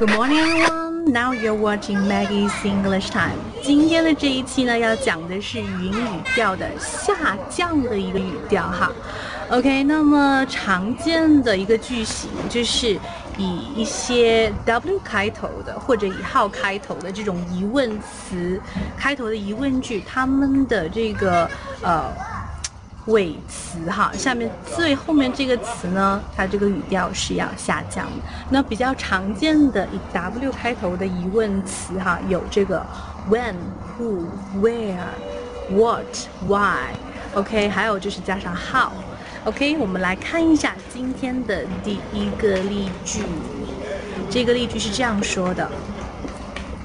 Good morning, everyone. Now you're watching Maggie's English Time. 今天的这一期呢，要讲的是语音语调的下降的一个语调哈。OK，那么常见的一个句型就是以一些 W 开头的或者以号开头的这种疑问词开头的疑问句，它们的这个呃。尾词哈，下面最后面这个词呢，它这个语调是要下降的。那比较常见的以 W 开头的疑问词哈，有这个 When、Who、Where、What、Why。OK，还有就是加上 How。OK，我们来看一下今天的第一个例句。这个例句是这样说的：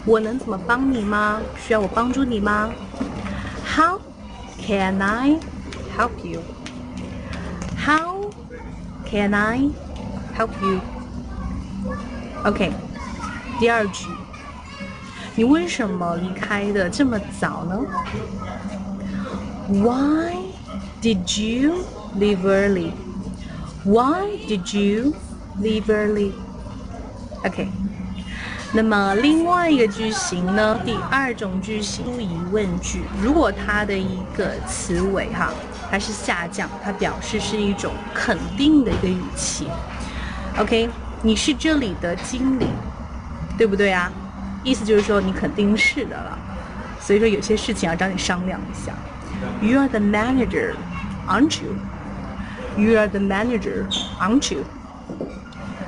我能怎么帮你吗？需要我帮助你吗？How can I？I？help you? How can I help you? OK，第二句，你为什么离开的这么早呢？Why did you leave early? Why did you leave early? OK。 那么另外一个句型呢？第二种句型疑问句，如果它的一个词尾哈，它是下降，它表示是一种肯定的一个语气。OK，你是这里的经理，对不对啊？意思就是说你肯定是的了。所以说有些事情要找你商量一下。You are the manager, aren't you? You are the manager, aren't you?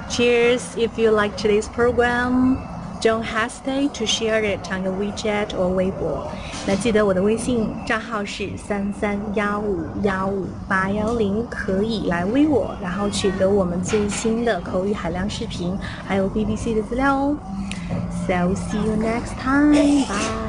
Cheers if you like today's program. Don't hesitate to share it on your WeChat or Weibo。那记得我的微信账号是三三幺五幺五八幺零，可以来微我，然后取得我们最新的口语海量视频，还有 BBC 的资料哦。So see you next time. Bye.